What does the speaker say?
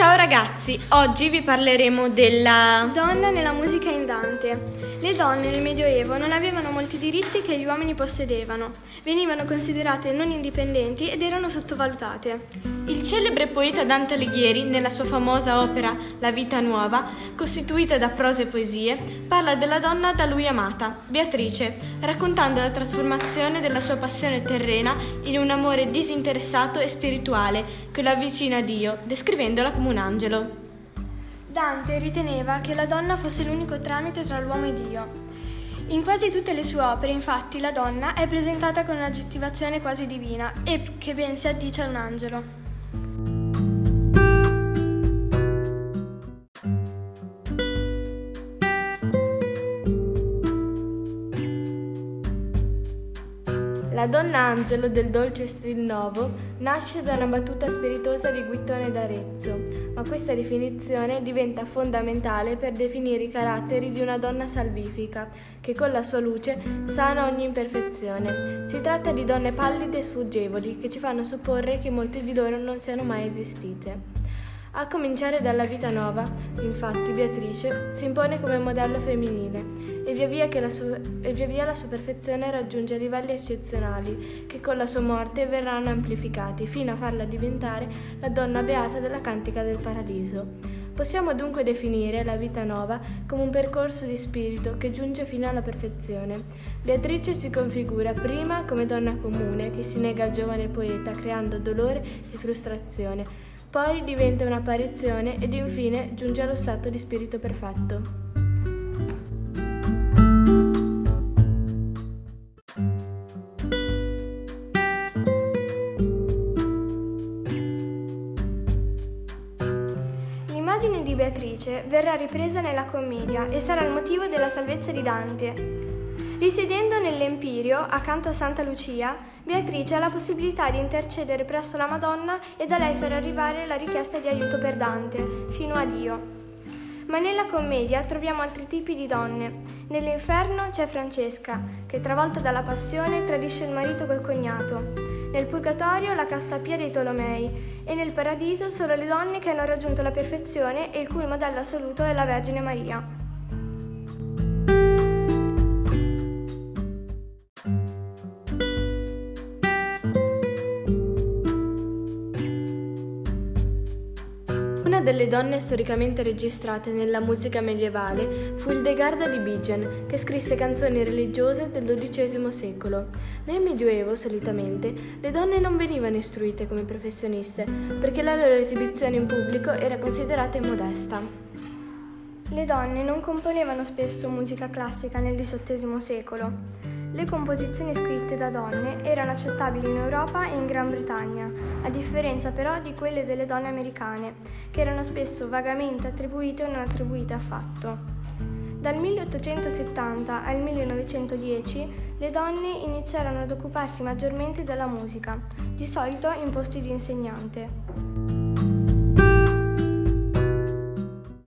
Ciao ragazzi, oggi vi parleremo della donna nella musica in Dante. Le donne nel Medioevo non avevano molti diritti che gli uomini possedevano, venivano considerate non indipendenti ed erano sottovalutate. Il celebre poeta Dante Alighieri, nella sua famosa opera La vita nuova, costituita da prosa e poesie, parla della donna da lui amata, Beatrice, raccontando la trasformazione della sua passione terrena in un amore disinteressato e spirituale che lo avvicina a Dio, descrivendola come un angelo. Dante riteneva che la donna fosse l'unico tramite tra l'uomo e Dio. In quasi tutte le sue opere, infatti, la donna è presentata con un'aggettivazione quasi divina e che ben si addice a un angelo. La donna Angelo del dolce stil novo nasce da una battuta spiritosa di Guittone d'Arezzo, ma questa definizione diventa fondamentale per definire i caratteri di una donna salvifica, che con la sua luce sana ogni imperfezione. Si tratta di donne pallide e sfuggevoli, che ci fanno supporre che molte di loro non siano mai esistite. A cominciare dalla vita nuova, infatti, Beatrice si impone come modello femminile e via via, la sua, via via la sua perfezione raggiunge livelli eccezionali che con la sua morte verranno amplificati fino a farla diventare la donna beata della Cantica del Paradiso. Possiamo dunque definire la vita nuova come un percorso di spirito che giunge fino alla perfezione. Beatrice si configura prima come donna comune che si nega al giovane poeta creando dolore e frustrazione poi diventa un'apparizione ed infine giunge allo stato di spirito perfetto. L'immagine di Beatrice verrà ripresa nella commedia e sarà il motivo della salvezza di Dante. Risiedendo nell'Empirio, accanto a Santa Lucia, Beatrice ha la possibilità di intercedere presso la Madonna e da lei far arrivare la richiesta di aiuto per Dante, fino a Dio. Ma nella commedia troviamo altri tipi di donne. Nell'inferno c'è Francesca, che travolta dalla passione tradisce il marito col cognato. Nel purgatorio la casta Pia dei Tolomei e nel paradiso solo le donne che hanno raggiunto la perfezione e il cui modello assoluto è la Vergine Maria. Una delle donne storicamente registrate nella musica medievale fu Ildegarda di Bingen, che scrisse canzoni religiose del XII secolo. Nel Medioevo, solitamente, le donne non venivano istruite come professioniste, perché la loro esibizione in pubblico era considerata immodesta. Le donne non componevano spesso musica classica nel XVIII secolo. Le composizioni scritte da donne erano accettabili in Europa e in Gran Bretagna, a differenza però di quelle delle donne americane, che erano spesso vagamente attribuite o non attribuite affatto. Dal 1870 al 1910 le donne iniziarono ad occuparsi maggiormente della musica, di solito in posti di insegnante.